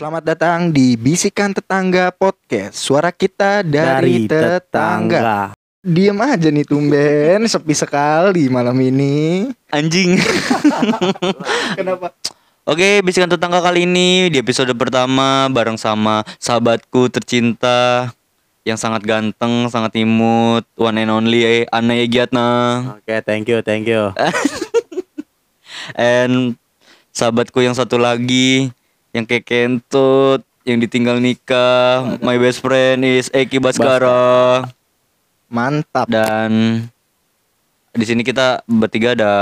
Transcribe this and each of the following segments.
Selamat datang di Bisikan Tetangga Podcast. Suara kita dari, tetangga. Diem aja nih tumben, sepi sekali malam ini. Anjing. Kenapa? Oke, bisikan tetangga kali ini di episode pertama bareng sama sahabatku tercinta yang sangat ganteng, sangat imut, one and only eh, Ana Egiatna. Oke, thank you, thank you. And sahabatku yang satu lagi yang kayak kentut, yang ditinggal nikah, my best friend is Eki Baskara. Mantap. Dan di sini kita bertiga ada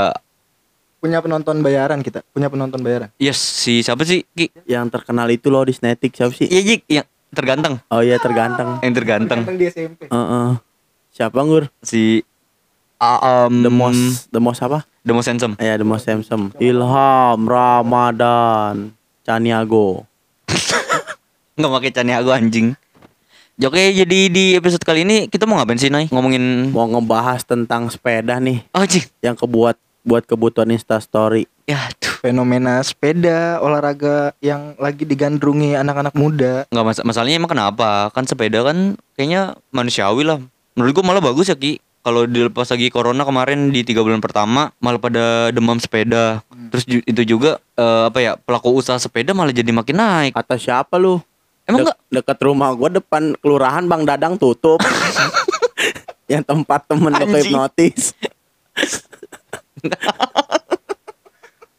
Punya penonton bayaran kita. Punya penonton bayaran. Yes, si siapa sih? Ki? Yang terkenal itu loh di Snetik siapa sih? Iya, Jik, yang terganteng. Oh iya terganteng. Yang terganteng. di SMP. Heeh. Siapa Ngur? Si ah, um, The most the most apa? The most handsome. Ya, the most handsome. Ilham Ramadan Caniago. Nggak pakai Caniago anjing. Oke, jadi di episode kali ini kita mau ngapain sih, Nay? Ngomongin Mau ngebahas tentang sepeda nih Oh, anjing. yang kebuat buat kebutuhan Insta story. Ya, tuh. Fenomena sepeda olahraga yang lagi digandrungi anak-anak muda. Nggak mas masalahnya emang kenapa? Kan sepeda kan kayaknya manusiawi lah. Menurut gua malah bagus ya, Ki. Kalau dilepas lagi corona kemarin di tiga bulan pertama malah pada demam sepeda. Terus ju- itu juga eh, apa ya pelaku usaha sepeda malah jadi makin naik. Kata siapa lu? Emang Dek- enggak? Dekat rumah gua depan kelurahan Bang Dadang tutup. yang tempat temen lo hipnotis.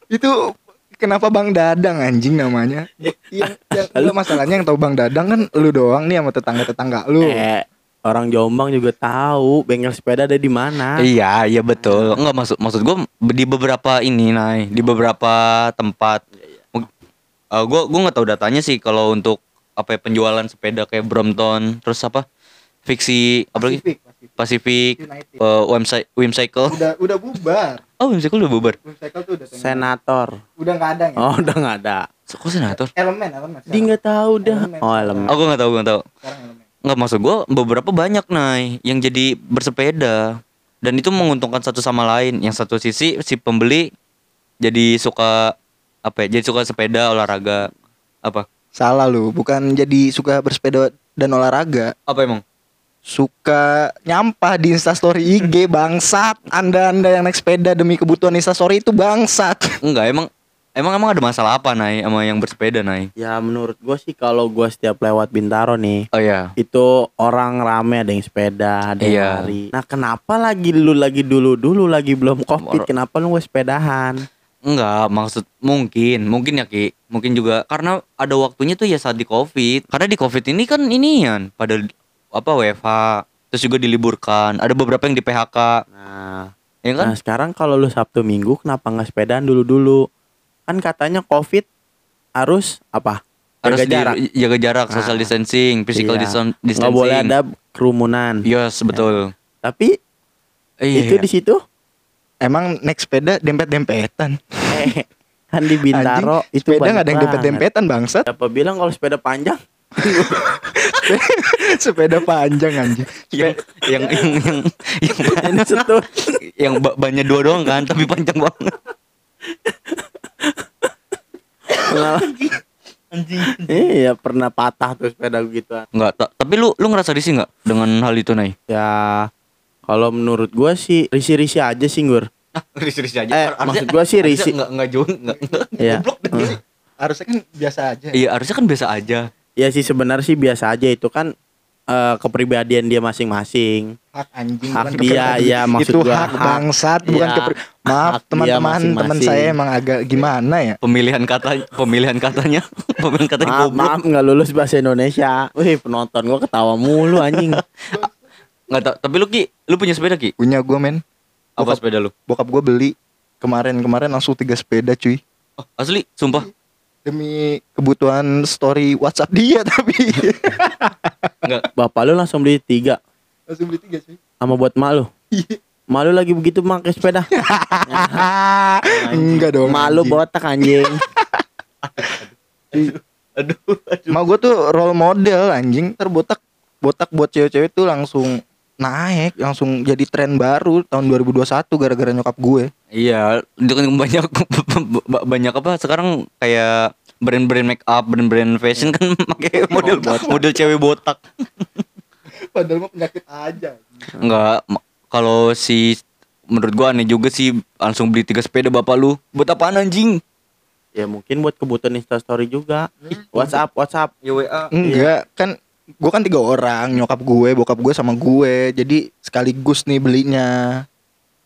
Itu kenapa Bang Dadang anjing namanya? yang, yang, enggak, masalahnya yang tahu Bang Dadang kan lu doang nih sama tetangga-tetangga lu. Eh, orang Jombang juga tahu bengkel sepeda ada di mana. Iya, iya betul. Enggak maksud maksud gua di beberapa ini, Nay, di beberapa tempat. Eh, gua gua nggak tahu datanya sih kalau untuk apa ya, penjualan sepeda kayak Brompton, terus apa? Fiksi apa lagi? Pacific, Pacific. Pacific, United. eh, website Wimcycle. Udah udah bubar. Oh, Wimcycle udah bubar. Motorcycle tuh udah. Senator. Udah nggak ada ya? Oh, udah nggak ada. Kok senator? Elemen, elemen. Dia nggak tahu dah. Elemen. Oh, elemen. Oh, gua nggak tahu, gua nggak tahu. Sekarang elemen. Nggak maksud gua beberapa banyak, Nay, yang jadi bersepeda. Dan itu menguntungkan satu sama lain. Yang satu sisi si pembeli jadi suka apa ya? Jadi suka sepeda olahraga apa? Salah lu, bukan jadi suka bersepeda dan olahraga. Apa emang? Suka nyampah di instastory IG bangsat. Anda-anda yang naik sepeda demi kebutuhan instastory itu bangsat. Enggak, emang emang emang ada masalah apa Nay sama yang bersepeda Nay? Ya menurut gue sih kalau gue setiap lewat Bintaro nih Oh iya. itu orang rame ada yang sepeda, ada yang Iya. lari. Nah kenapa lagi lu lagi dulu dulu lagi belum covid, kenapa lu gak sepedahan? Enggak, maksud mungkin, mungkin ya Ki. Mungkin juga karena ada waktunya tuh ya saat di Covid. Karena di Covid ini kan inian pada apa WFH terus juga diliburkan. Ada beberapa yang di PHK, Nah, ya kan? nah sekarang kalau lu Sabtu Minggu kenapa nggak sepedaan dulu dulu? Kan katanya covid harus apa? Harus Jaga di- jarak. jaga jarak, social Nah, distancing, physical Iya. distan- Nggak distancing. boleh ada kerumunan. Yes, betul. Tapi Iya. itu di situ Emang naik sepeda dempet-dempetan. eh, kan di Bintaro Anjing, itu sepeda banyak nggak ada yang dempet-dempetan bangsat. Siapa bilang kalau sepeda panjang? sepeda panjang anjing. yang yang yang yang yang, Ini setut. yang ba- bannya dua doang kan, tapi panjang banget. Iya pernah patah tuh sepeda gituan. Enggak, ta- tapi lu lu ngerasa risih nggak dengan hal itu, Nay? Ya kalau menurut gua sih risi-risi aja sih Gur. Risih-risih Eh, maksud gua sih risih. Enggak enggak jauh, enggak. Iya. Harusnya kan biasa aja. Iya, harusnya kan biasa aja. Ya sih sebenarnya sih biasa aja itu kan eh, kepribadian dia masing-masing. Hak anjing Hak bukan dia, kepribadian. ya, maksud itu gua hak bangsat bukan Iya, kepri- Maaf teman-teman teman saya emang agak gimana ya? Pemilihan kata pemilihan katanya, pemilihan katanya Maaf, goblok. maaf nggak lulus bahasa Indonesia. Wih penonton gua ketawa mulu anjing. Enggak tahu, tapi lu Ki, lu punya sepeda Ki? Punya gua men. Apa Bokap, sepeda lu? bokap gua beli kemarin-kemarin langsung tiga sepeda cuy. Oh, asli, sumpah. Demi kebutuhan story WhatsApp dia tapi Enggak. Bapak lu langsung beli tiga langsung beli tiga cuy. sama buat malu. Malu lagi begitu pakai sepeda. Enggak dong. Malu anjing. botak anjing. Aduh, Ma gua tuh role model anjing terbotak botak buat cewek-cewek tuh langsung naik langsung jadi tren baru tahun 2021 gara-gara nyokap gue Iya, kan banyak banyak apa sekarang kayak brand-brand make up, brand-brand fashion kan pakai model model cewek botak. Padahal mah penyakit aja. Enggak, kalau si menurut gua aneh juga sih langsung beli tiga sepeda bapak lu. Buat apaan anjing? Ya mungkin buat kebutuhan Instastory juga. WhatsApp, WhatsApp. Ya WA. Enggak, kan gue kan tiga orang, nyokap gue, bokap gue sama gue. Jadi sekaligus nih belinya.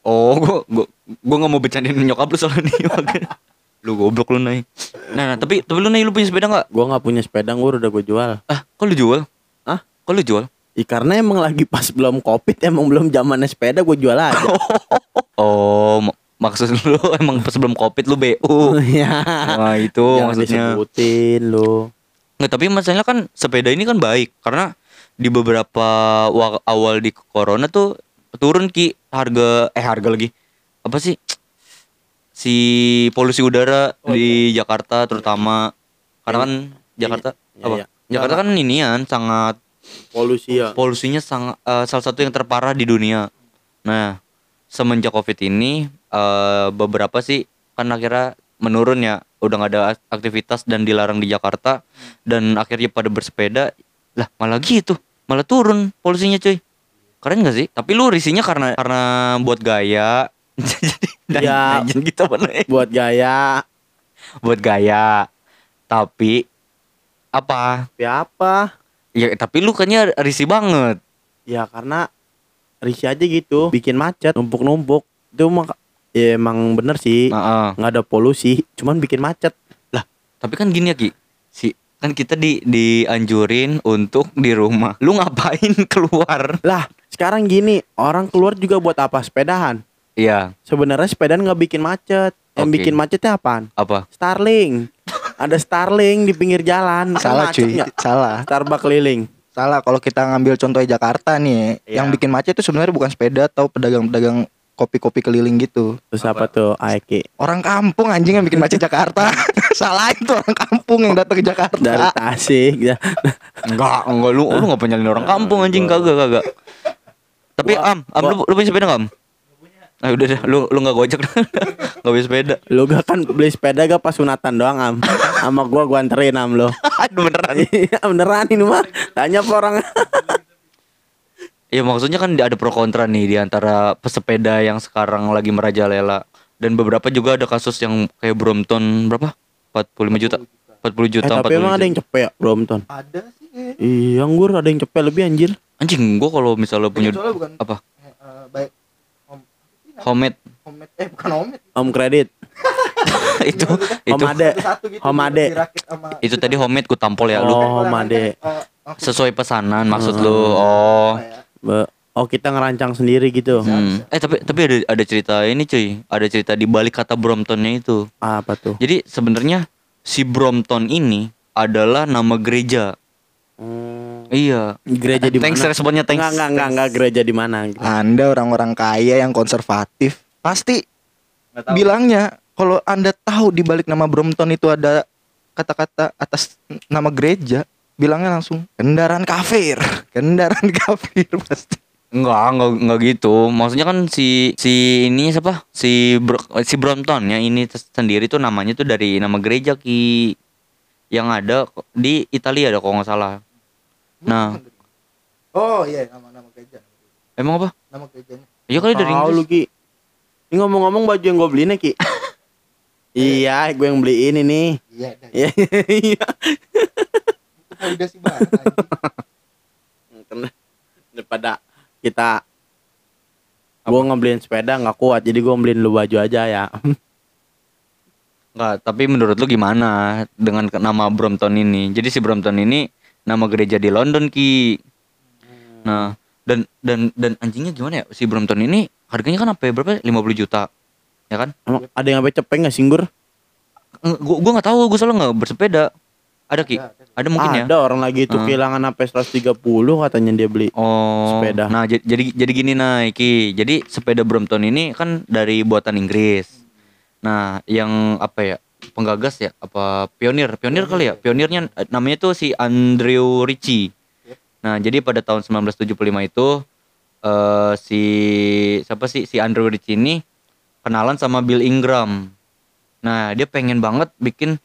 Oh, gua gua gua nggak mau bercandain nyokap lu soalnya nih. lu goblok lu Nay. Nah, nah, tapi tapi lu Nay lu punya sepeda nggak? Gua nggak punya sepeda, gua udah gue jual. Ah, kok lu jual? Hah? Kok lu jual? Ya, karena emang lagi pas belum covid, emang belum zamannya sepeda, gue jual aja. Oh, mak- maksud lu emang pas sebelum covid lu BU. Iya. Nah, itu Jangan maksudnya. disebutin lu. Nggak, tapi masalahnya kan sepeda ini kan baik karena di beberapa wa- awal di corona tuh turun ki harga eh harga lagi apa sih si polusi udara Oh, di Jakarta terutama karena kan Jakarta Iya, apa iya. Jakarta kan inian sangat Polusi ya. polusinya sangat eh, salah satu yang terparah di dunia. Nah, semenjak Covid ini eh, beberapa sih kan akhirnya menurun ya, udah nggak ada aktivitas dan dilarang di Jakarta dan akhirnya pada bersepeda. Lah, malah gitu. Malah turun polusinya, cuy. Keren gak sih? Tapi lu risinya karena karena buat gaya. Jadi Ya. gitu nih? Buat gaya. Buat gaya. Tapi apa? Tapi apa? Ya, tapi lu kayaknya risih banget. Ya karena risih aja gitu, bikin macet, numpuk-numpuk. Itu mah ya emang bener sih. Nggak ada polusi, cuman bikin macet. Tapi kan gini ya Ki, si kan kita di dianjurin untuk di rumah. Lu ngapain keluar? Lah, sekarang gini, orang keluar juga buat apa? Sepedahan. Iya, Sebenarnya sepedaan nggak bikin macet. Yang bikin macetnya apaan? apa? Starling. ada Starling di pinggir jalan. Kan Salah cuy, salah. Starbucks keliling. Salah kalau kita ngambil contoh Jakarta nih, Iya. yang bikin macet itu sebenarnya bukan sepeda atau pedagang-pedagang kopi-kopi keliling gitu. Terus apa, tuh? Aeki. Orang kampung anjing yang bikin macet Jakarta. Salah itu orang kampung yang datang ke Jakarta. Dari Tasik. ya. Enggak, enggak lu lu enggak punya orang kampung anjing kagak kagak. Tapi Am, Am lu, lu punya sepeda enggak Am? Ah udah deh, lu lu enggak gojek Enggak punya sepeda. Lu gak kan beli sepeda gak pas sunatan doang am Sama gua gua anterin am lo Aduh beneran. Iya beneran ini mah Tanya apa orang Ya maksudnya kan ada pro kontra nih di antara pesepeda yang sekarang lagi merajalela dan beberapa juga ada kasus yang kayak Brompton berapa? 45 juta. 40 Eh juta, tapi 40 emang ada yang cepet ya Brompton Ada sih. eh. Iya nggur ada yang cepet lebih anjir Anjing gua kalau misalnya punya apa? eh, baik Homemade homemade eh bukan homemade. Om kredit itu itu Ade Satu gitu, Home Ade. dirakit sama itu tadi homemade ku tampol ya lu Oh, Made. sesuai pesanan maksud Hmm. lu. Oh. Be- Oh kita ngerancang sendiri gitu Hmm. Eh tapi tapi ada ada cerita ini cuy, ada cerita di balik kata Bromptonnya itu. Apa tuh Jadi sebenarnya si Brompton ini adalah nama gereja. Iya. Gereja di Thanks mana? responnya thanks. Enggak enggak enggak enggak gereja di mana Anda orang-orang kaya yang konservatif pasti bilangnya kalau Anda tahu di balik nama Brompton itu ada kata-kata atas nama gereja, bilangnya langsung kendaraan kafir, kendaraan kafir pasti. Enggak, enggak, enggak gitu. Maksudnya kan si si ini siapa? Si Bro, si Brompton ya ini sendiri tuh namanya tuh dari nama gereja ki yang ada di Italia ada kalau nggak salah. Nah, Oh iya nama nama gereja. emang apa? Nama gerejanya. Iya kali dari Tahu lu Inggris. Ki Ini ngomong-ngomong baju yang gue beli nih Ki Iya gue yang beliin ini Iya. Iya iya Itu validasi banget. daripada kita gue ngebeliin sepeda nggak kuat jadi gue beliin lu baju aja ya Enggak, tapi menurut lu gimana dengan nama Brompton ini? Jadi si Brompton ini nama gereja di London ki. Nah, dan dan dan anjingnya gimana ya? Si Brompton ini harganya kan apa ya? Berapa? 50 juta. Ya kan? Emang ada yang sampai cepeng nggak singgur Gua gua nggak tahu, gua soalnya nggak bersepeda. Ada ki? Ada mungkin ya? ada orang lagi itu Ah. kehilangan sampai 130 katanya dia beli Oh, Sepeda. Nah, jadi jadi jadi gini nah, Ki. Jadi sepeda Brompton ini kan dari buatan Inggris. Nah, yang apa ya? Penggagas ya? Apa pionir? Pionir kali ya? Pionirnya eh, namanya tuh si Andrew Ritchie. Nah, jadi pada tahun 1975 itu eh si siapa sih si Andrew Ritchie ini kenalan sama Bill Ingram. Nah, dia pengen banget bikin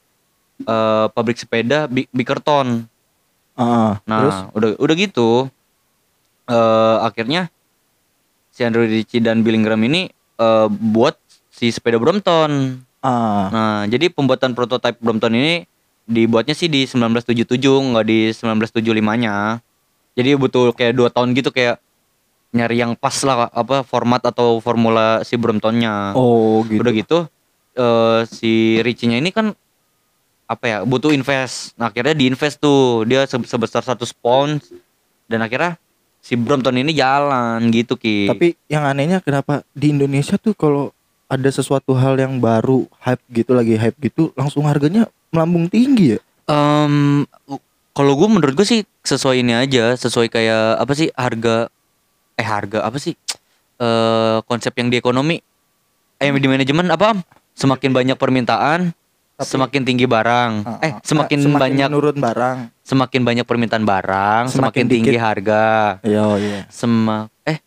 eh, pabrik sepeda Bi- Bickerton. Ah, Nah, terus udah udah gitu eh akhirnya si Andrew Ritchie dan Bill Ingram ini eh, buat si sepeda Brompton. Ah Nah, jadi pembuatan prototipe Brompton ini dibuatnya sih di 1977, nggak di 1975-nya. Jadi butuh kayak dua tahun gitu kayak nyari yang pas lah apa format atau formula si Bromptonnya. oh gitu. Udah gitu eh, si Ritchie-nya ini kan apa ya butuh invest. Nah, akhirnya diinvest tuh dia se- sebesar 100 pound dan akhirnya si Brompton ini jalan gitu ki. Tapi yang anehnya kenapa di Indonesia tuh kalau ada sesuatu hal yang baru hype gitu lagi hype gitu langsung harganya melambung tinggi ya. Em, kalau gue menurut gue sih sesuai ini aja, sesuai kayak apa sih harga eh harga apa sih eh konsep yang di ekonomi eh di manajemen apa semakin banyak permintaan Tapi- semakin tinggi barang Ah, eh ah, semakin, semakin banyak menurun barang. semakin banyak permintaan barang Semakin semakin, tinggi dikit. harga Iya, iya. semak eh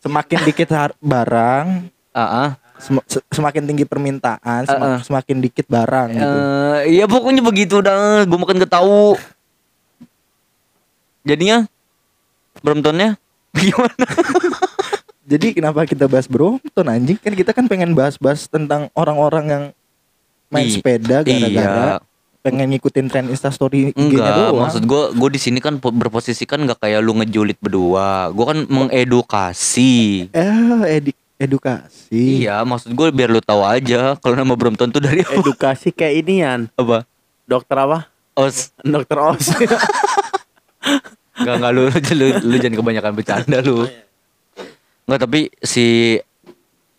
Semakin dikit har- barang, ah ah. Sem- se- semakin tinggi permintaan, Ah, semak- ah. semakin dikit barang gitu. Eh, iya pokoknya begitu dah gue makan gak tahu jadinya Bromptonnya gimana Jadi kenapa kita bahas Brompton anjing? Kan kita kan pengen bahas-bahas tentang orang-orang yang main I- sepeda gara-gara iya pengen ngikutin tren Instastory Enggak, doang. maksud gue gue di sini kan po- berposisi kan nggak kayak lu ngejulit berdua. Gue kan mengedukasi. eh edik edukasi. Iya, maksud gue biar lu tahu aja kalau nama Brompton tuh dari Edukasi kayak ini Yan. apa? Dokter apa? Os. Dokter Os. Enggak enggak lu, lu lu jangan kebanyakan bercanda lu. Enggak tapi si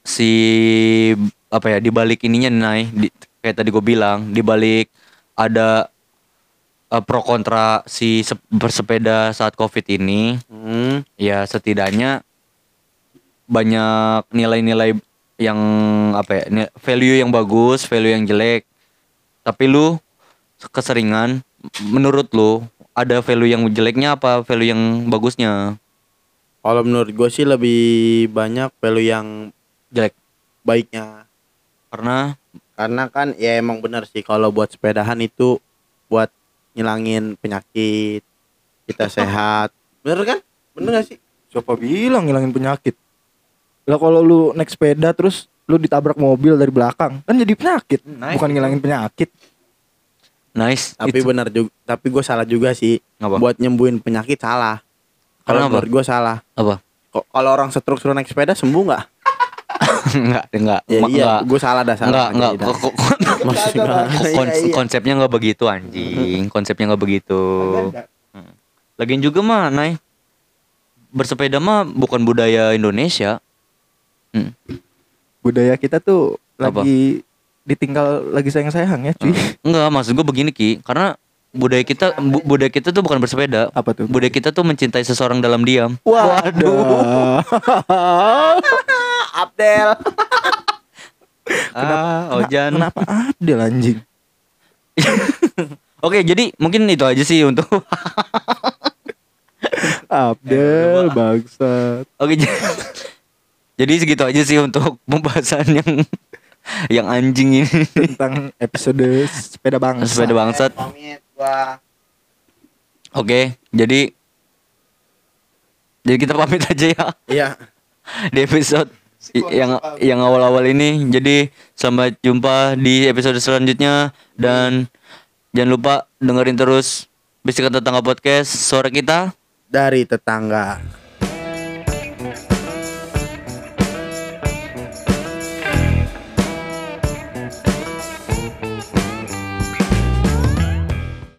si apa ya di balik ininya Nay, di, kayak tadi gue bilang, di balik ada eh, pro kontra si sep- bersepeda saat Covid ini. hmm. ya setidaknya banyak nilai-nilai yang apa ya ni- value yang bagus value yang jelek tapi lu keseringan menurut lu ada value yang jeleknya apa value yang bagusnya Kalau menurut gue sih lebih banyak value yang jelek baiknya. karena Karena kan ya emang benar sih kalau buat sepedahan itu buat ngilangin penyakit kita sehat. Bener kan? Bener gak sih? Siapa bilang ngilangin penyakit? Lah kalau lu naik sepeda terus lu ditabrak mobil dari belakang, kan jadi penyakit, Nice. bukan ngilangin penyakit. nice Tapi It's- benar juga. Tapi gue salah juga sih. Apa? Buat nyembuhin penyakit salah. Kalau Kenapa? menurut gue salah. apa Kok kalau orang stroke suruh naik sepeda sembuh nggak? enggak enggak Ya iya, enggak gue salah dah salah. enggak enggak Jadi dah. Kok- iya, iya. konsepnya enggak begitu anjing konsepnya enggak begitu Lagian juga mah, Nay. Bersepeda mah bukan budaya Indonesia. Hmm. Budaya kita tuh Apa? lagi ditinggal lagi sayang-sayang ya, cuy. Enggak, maksud gue begini Ki, karena budaya kita bu- budaya kita tuh bukan bersepeda. Apa tuh? Budaya kita tuh mencintai seseorang dalam diam. Waduh. Abdel. Ah, Ojan. Kenapa Abdel anjing? Oke, jadi mungkin itu aja sih untuk Abdel lupa. bangsat. Oke, j- jadi segitu aja sih untuk pembahasan yang yang anjing ini. Tentang episode sepeda bangsa. Sepeda bangsat. Oke, jadi jadi kita pamit aja ya. Iya. di episode yang yang awal-awal ini. Jadi sampai jumpa di episode selanjutnya dan jangan lupa dengerin terus Bisikan Tetangga Podcast suara kita. Dari tetangga.